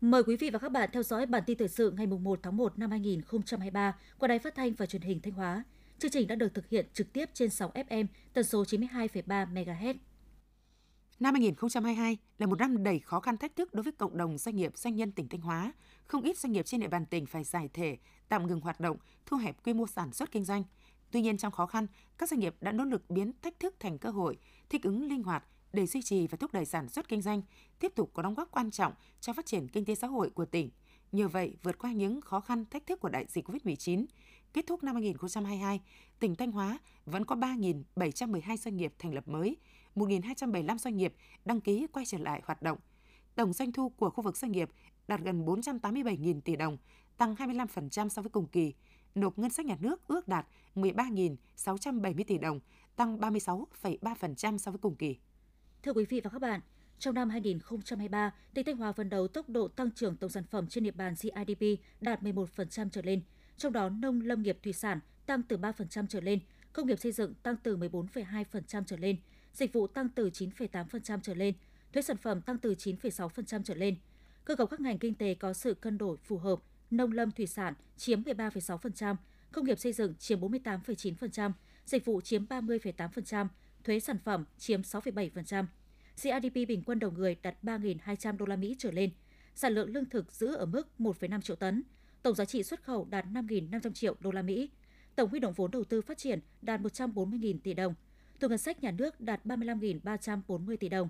Mời quý vị và các bạn theo dõi bản tin thời sự ngày 1 tháng 1 năm 2023 của Đài Phát thanh và Truyền hình Thanh Hóa. Chương trình đã được thực hiện trực tiếp trên sóng FM tần số 92,3 MHz. Năm 2022 là một năm đầy khó khăn thách thức đối với cộng đồng doanh nghiệp doanh nhân tỉnh Thanh Hóa. Không ít doanh nghiệp trên địa bàn tỉnh phải giải thể, tạm ngừng hoạt động, thu hẹp quy mô sản xuất kinh doanh. Tuy nhiên trong khó khăn, các doanh nghiệp đã nỗ lực biến thách thức thành cơ hội, thích ứng linh hoạt để duy trì và thúc đẩy sản xuất kinh doanh, tiếp tục có đóng góp quan trọng cho phát triển kinh tế xã hội của tỉnh. Nhờ vậy, vượt qua những khó khăn thách thức của đại dịch COVID-19, kết thúc năm 2022, tỉnh Thanh Hóa vẫn có 3.712 doanh nghiệp thành lập mới, 1.275 doanh nghiệp đăng ký quay trở lại hoạt động. Tổng doanh thu của khu vực doanh nghiệp đạt gần 487.000 tỷ đồng, tăng 25% so với cùng kỳ. Nộp ngân sách nhà nước ước đạt 13.670 tỷ đồng, tăng 36,3% so với cùng kỳ. Thưa quý vị và các bạn, trong năm 2023, tỉnh Thanh Hóa phấn đấu tốc độ tăng trưởng tổng sản phẩm trên địa bàn GDP đạt 11% trở lên, trong đó nông lâm nghiệp thủy sản tăng từ 3% trở lên, công nghiệp xây dựng tăng từ 14,2% trở lên, dịch vụ tăng từ 9,8% trở lên, thuế sản phẩm tăng từ 9,6% trở lên. Cơ cấu các ngành kinh tế có sự cân đổi phù hợp, nông lâm thủy sản chiếm 13,6%, công nghiệp xây dựng chiếm 48,9%, dịch vụ chiếm 30,8%, thuế sản phẩm chiếm 6,7%. GDP bình quân đầu người đạt 3.200 đô la Mỹ trở lên. Sản lượng lương thực giữ ở mức 1,5 triệu tấn. Tổng giá trị xuất khẩu đạt 5.500 triệu đô la Mỹ. Tổng huy động vốn đầu tư phát triển đạt 140.000 tỷ đồng. Thu ngân sách nhà nước đạt 35.340 tỷ đồng.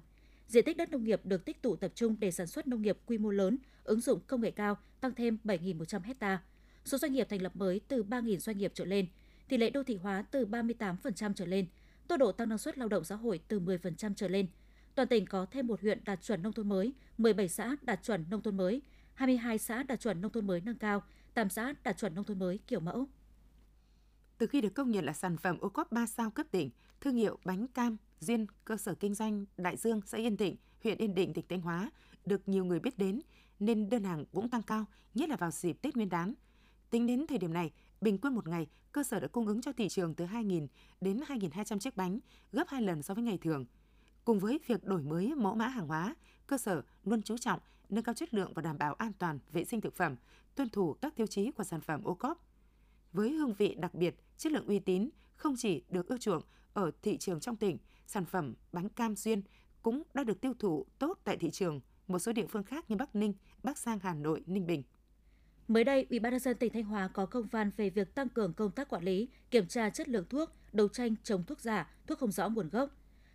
Diện tích đất nông nghiệp được tích tụ tập trung để sản xuất nông nghiệp quy mô lớn, ứng dụng công nghệ cao tăng thêm 7.100 hecta. Số doanh nghiệp thành lập mới từ 3.000 doanh nghiệp trở lên. Tỷ lệ đô thị hóa từ 38% trở lên. Tốc độ tăng năng suất lao động xã hội từ 10% trở lên. Toàn tỉnh có thêm một huyện đạt chuẩn nông thôn mới, 17 xã đạt chuẩn nông thôn mới, 22 xã đạt chuẩn nông thôn mới nâng cao, 8 xã đạt chuẩn nông thôn mới kiểu mẫu. Từ khi được công nhận là sản phẩm ô cốp 3 sao cấp tỉnh, thương hiệu bánh cam Duyên cơ sở kinh doanh Đại Dương, xã Yên Thịnh, huyện Yên Định, tỉnh Thanh Hóa được nhiều người biết đến nên đơn hàng cũng tăng cao, nhất là vào dịp Tết Nguyên đán. Tính đến thời điểm này, bình quân một ngày, cơ sở đã cung ứng cho thị trường từ 2.000 đến 2.200 chiếc bánh, gấp 2 lần so với ngày thường. Cùng với việc đổi mới mẫu mã hàng hóa, cơ sở luôn chú trọng nâng cao chất lượng và đảm bảo an toàn vệ sinh thực phẩm, tuân thủ các tiêu chí của sản phẩm ô cốp. Với hương vị đặc biệt, chất lượng uy tín, không chỉ được ưa chuộng ở thị trường trong tỉnh, sản phẩm bánh cam duyên cũng đã được tiêu thụ tốt tại thị trường một số địa phương khác như Bắc Ninh, Bắc Giang, Hà Nội, Ninh Bình. Mới đây, Ủy ban nhân dân tỉnh Thanh Hóa có công văn về việc tăng cường công tác quản lý, kiểm tra chất lượng thuốc, đấu tranh chống thuốc giả, thuốc không rõ nguồn gốc.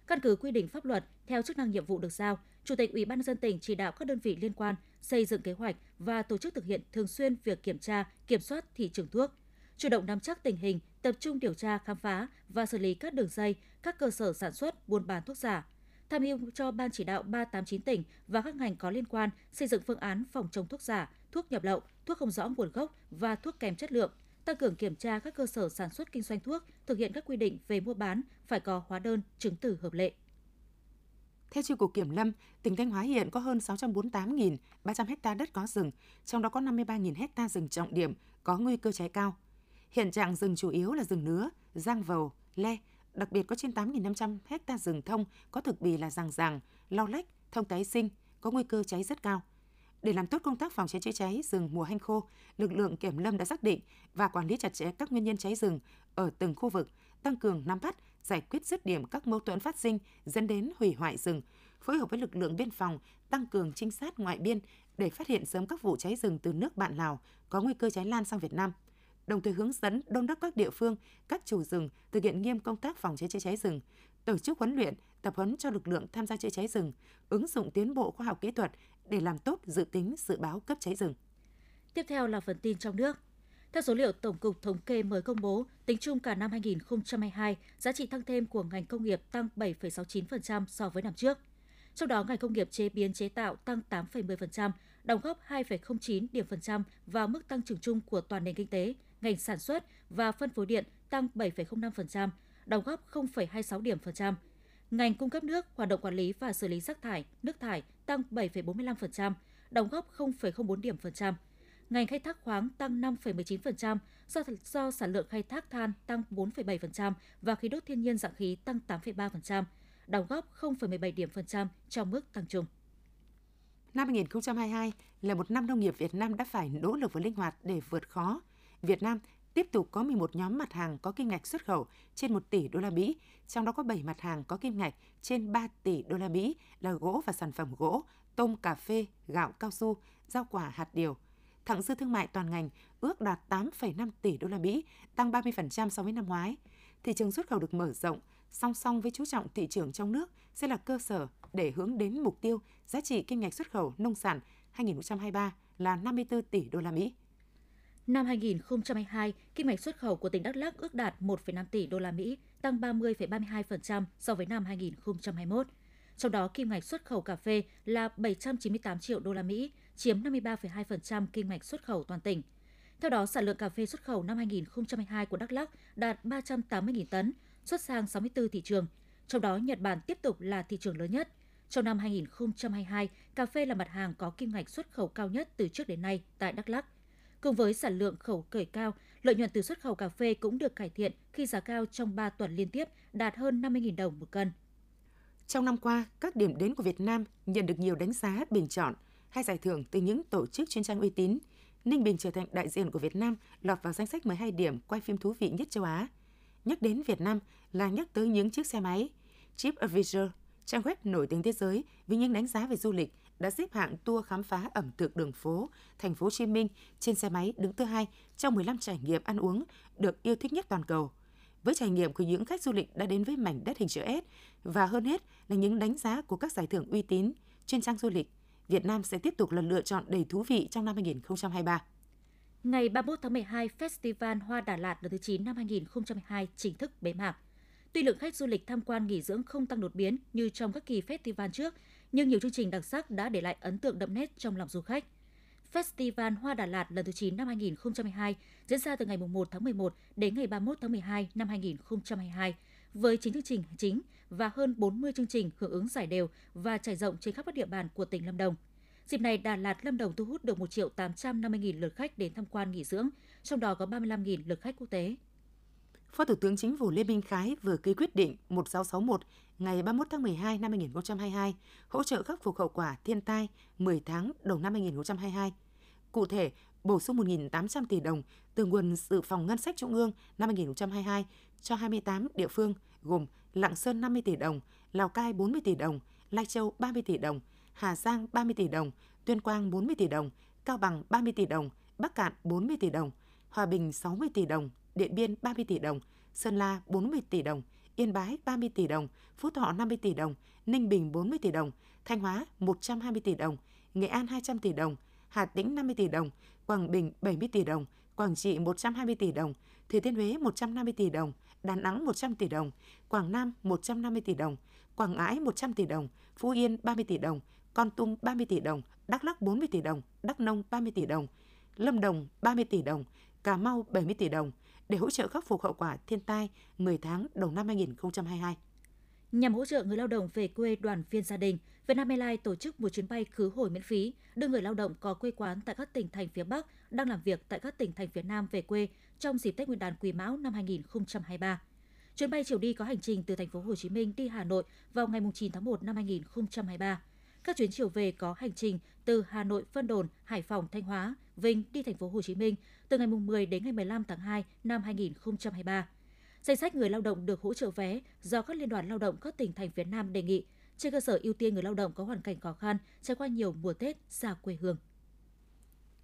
Căn cứ quy định pháp luật, theo chức năng nhiệm vụ được giao, Chủ tịch Ủy ban nhân dân tỉnh chỉ đạo các đơn vị liên quan xây dựng kế hoạch và tổ chức thực hiện thường xuyên việc kiểm tra, kiểm soát thị trường thuốc, chủ động nắm chắc tình hình, tập trung điều tra, khám phá và xử lý các đường dây, các cơ sở sản xuất, buôn bán thuốc giả, tham mưu cho Ban chỉ đạo 389 tỉnh và các ngành có liên quan xây dựng phương án phòng chống thuốc giả, thuốc nhập lậu, thuốc không rõ nguồn gốc và thuốc kèm chất lượng, tăng cường kiểm tra các cơ sở sản xuất kinh doanh thuốc, thực hiện các quy định về mua bán phải có hóa đơn, chứng từ hợp lệ. Theo Chi cục Kiểm lâm, tỉnh Thanh Hóa hiện có hơn 648.300 ha đất có rừng, trong đó có 53.000 ha rừng trọng điểm có nguy cơ cháy cao. Hiện trạng rừng chủ yếu là rừng nứa, giang vầu, le, đặc biệt có trên 8.500 hecta rừng thông có thực bì là ràng ràng, lau lách, thông tái sinh, có nguy cơ cháy rất cao. Để làm tốt công tác phòng cháy chữa cháy rừng mùa hanh khô, lực lượng kiểm lâm đã xác định và quản lý chặt chẽ các nguyên nhân cháy rừng ở từng khu vực, tăng cường nắm bắt, giải quyết dứt điểm các mâu thuẫn phát sinh dẫn đến hủy hoại rừng, phối hợp với lực lượng biên phòng tăng cường trinh sát ngoại biên để phát hiện sớm các vụ cháy rừng từ nước bạn Lào có nguy cơ cháy lan sang Việt Nam – đồng thời hướng dẫn đôn đốc các địa phương, các chủ rừng thực hiện nghiêm công tác phòng cháy chữa cháy rừng, tổ chức huấn luyện, tập huấn cho lực lượng tham gia chữa cháy rừng, ứng dụng tiến bộ khoa học kỹ thuật để làm tốt dự tính dự báo cấp cháy rừng. Tiếp theo là phần tin trong nước. Theo số liệu Tổng cục Thống kê mới công bố, tính chung cả năm 2022, giá trị tăng thêm của ngành công nghiệp tăng 7,69% so với năm trước. Trong đó, ngành công nghiệp chế biến chế tạo tăng 8,10%, đóng góp 2,09 điểm phần trăm vào mức tăng trưởng chung của toàn nền kinh tế, ngành sản xuất và phân phối điện tăng 7,05%, đóng góp 0,26 điểm phần trăm. Ngành cung cấp nước, hoạt động quản lý và xử lý rác thải, nước thải tăng 7,45%, đóng góp 0,04 điểm phần trăm. Ngành khai thác khoáng tăng 5,19% do, do sản lượng khai thác than tăng 4,7% và khí đốt thiên nhiên dạng khí tăng 8,3%, đóng góp 0,17 điểm phần trăm trong mức tăng chung. Năm 2022 là một năm nông nghiệp Việt Nam đã phải nỗ lực và linh hoạt để vượt khó. Việt Nam tiếp tục có 11 nhóm mặt hàng có kim ngạch xuất khẩu trên 1 tỷ đô la Mỹ, trong đó có 7 mặt hàng có kim ngạch trên 3 tỷ đô la Mỹ là gỗ và sản phẩm gỗ, tôm, cà phê, gạo, cao su, rau quả, hạt điều. Thặng dư thương mại toàn ngành ước đạt 8,5 tỷ đô la Mỹ, tăng 30% so với năm ngoái. Thị trường xuất khẩu được mở rộng, song song với chú trọng thị trường trong nước sẽ là cơ sở để hướng đến mục tiêu giá trị kim ngạch xuất khẩu nông sản 2023 là 54 tỷ đô la Mỹ. Năm 2022, kim ngạch xuất khẩu của tỉnh Đắk Lắk ước đạt 1,5 tỷ đô la Mỹ, tăng 30,32% so với năm 2021. Trong đó, kim ngạch xuất khẩu cà phê là 798 triệu đô la Mỹ, chiếm 53,2% kim ngạch xuất khẩu toàn tỉnh. Theo đó, sản lượng cà phê xuất khẩu năm 2022 của Đắk Lắk đạt 380.000 tấn, xuất sang 64 thị trường. Trong đó, Nhật Bản tiếp tục là thị trường lớn nhất. Trong năm 2022, cà phê là mặt hàng có kim ngạch xuất khẩu cao nhất từ trước đến nay tại Đắk Lắk. Cùng với sản lượng khẩu cởi cao, lợi nhuận từ xuất khẩu cà phê cũng được cải thiện khi giá cao trong 3 tuần liên tiếp đạt hơn 50.000 đồng một cân. Trong năm qua, các điểm đến của Việt Nam nhận được nhiều đánh giá bình chọn hay giải thưởng từ những tổ chức chuyên trang uy tín. Ninh Bình trở thành đại diện của Việt Nam lọt vào danh sách 12 điểm quay phim thú vị nhất châu Á. Nhắc đến Việt Nam là nhắc tới những chiếc xe máy. Chip Avenger trang web nổi tiếng thế giới với những đánh giá về du lịch, đã xếp hạng tour khám phá ẩm thực đường phố thành phố Hồ Chí Minh trên xe máy đứng thứ hai trong 15 trải nghiệm ăn uống được yêu thích nhất toàn cầu. Với trải nghiệm của những khách du lịch đã đến với mảnh đất hình chữ S và hơn hết là những đánh giá của các giải thưởng uy tín trên trang du lịch, Việt Nam sẽ tiếp tục là lựa chọn đầy thú vị trong năm 2023. Ngày 31 tháng 12, Festival Hoa Đà Lạt lần thứ 9 năm 2022 chính thức bế mạc. Tuy lượng khách du lịch tham quan nghỉ dưỡng không tăng đột biến như trong các kỳ festival trước, nhưng nhiều chương trình đặc sắc đã để lại ấn tượng đậm nét trong lòng du khách. Festival Hoa Đà Lạt lần thứ 9 năm 2022 diễn ra từ ngày 1 tháng 11 đến ngày 31 tháng 12 năm 2022 với 9 chương trình chính và hơn 40 chương trình hưởng ứng giải đều và trải rộng trên khắp các địa bàn của tỉnh Lâm Đồng. Dịp này, Đà Lạt Lâm Đồng thu hút được 1 triệu 850 nghìn lượt khách đến tham quan nghỉ dưỡng, trong đó có 35 nghìn lượt khách quốc tế. Phó Thủ tướng Chính phủ Lê Minh Khái vừa ký quyết định 1661 ngày 31 tháng 12 năm 2022 hỗ trợ khắc phục hậu quả thiên tai 10 tháng đầu năm 2022. Cụ thể, bổ sung 1.800 tỷ đồng từ nguồn dự phòng ngân sách trung ương năm 2022 cho 28 địa phương gồm Lạng Sơn 50 tỷ đồng, Lào Cai 40 tỷ đồng, Lai Châu 30 tỷ đồng, Hà Giang 30 tỷ đồng, Tuyên Quang 40 tỷ đồng, Cao Bằng 30 tỷ đồng, Bắc Cạn 40 tỷ đồng, Hòa Bình 60 tỷ đồng, Điện Biên 30 tỷ đồng, Sơn La 40 tỷ đồng, Yên Bái 30 tỷ đồng, Phú Thọ 50 tỷ đồng, Ninh Bình 40 tỷ đồng, Thanh Hóa 120 tỷ đồng, Nghệ An 200 tỷ đồng, Hà Tĩnh 50 tỷ đồng, Quảng Bình 70 tỷ đồng, Quảng Trị 120 tỷ đồng, Thừa Thiên Huế 150 tỷ đồng, Đà Nẵng 100 tỷ đồng, Quảng Nam 150 tỷ đồng, Quảng Ngãi 100 tỷ đồng, Phú Yên 30 tỷ đồng, Con Tum 30 tỷ đồng, Đắk Lắk 40 tỷ đồng, Đắk Nông 30 tỷ đồng, Lâm Đồng 30 tỷ đồng, Cà Mau 70 tỷ đồng để hỗ trợ khắc phục hậu quả thiên tai 10 tháng đầu năm 2022. Nhằm hỗ trợ người lao động về quê đoàn viên gia đình, Vietnam Airlines tổ chức một chuyến bay khứ hồi miễn phí đưa người lao động có quê quán tại các tỉnh thành phía Bắc đang làm việc tại các tỉnh thành phía Nam về quê trong dịp Tết Nguyên đán Quý Mão năm 2023. Chuyến bay chiều đi có hành trình từ thành phố Hồ Chí Minh đi Hà Nội vào ngày 9 tháng 1 năm 2023. Các chuyến chiều về có hành trình từ Hà Nội, Vân Đồn, Hải Phòng, Thanh Hóa, Vinh đi thành phố Hồ Chí Minh từ ngày 10 đến ngày 15 tháng 2 năm 2023. Danh sách người lao động được hỗ trợ vé do các liên đoàn lao động các tỉnh thành phía Nam đề nghị trên cơ sở ưu tiên người lao động có hoàn cảnh khó khăn trải qua nhiều mùa Tết xa quê hương.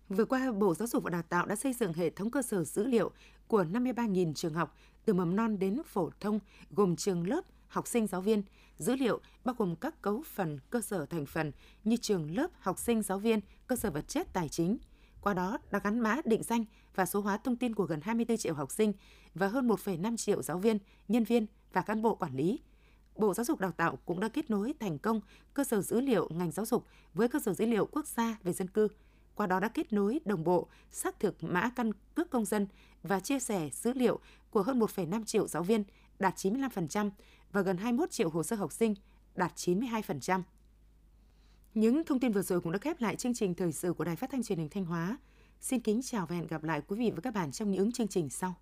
Vừa qua, Bộ Giáo dục và Đào tạo đã xây dựng hệ thống cơ sở dữ liệu của 53.000 trường học từ mầm non đến phổ thông gồm trường lớp, học sinh, giáo viên. Dữ liệu bao gồm các cấu phần cơ sở thành phần như trường lớp, học sinh, giáo viên, cơ sở vật chất, tài chính. Qua đó đã gắn mã định danh và số hóa thông tin của gần 24 triệu học sinh và hơn 1,5 triệu giáo viên, nhân viên và cán bộ quản lý. Bộ Giáo dục Đào tạo cũng đã kết nối thành công cơ sở dữ liệu ngành giáo dục với cơ sở dữ liệu quốc gia về dân cư. Qua đó đã kết nối đồng bộ, xác thực mã căn cước công dân và chia sẻ dữ liệu của hơn 1,5 triệu giáo viên đạt 95% và gần 21 triệu hồ sơ học sinh đạt 92%. Những thông tin vừa rồi cũng đã khép lại chương trình thời sự của Đài Phát thanh Truyền hình Thanh Hóa. Xin kính chào và hẹn gặp lại quý vị và các bạn trong những chương trình sau.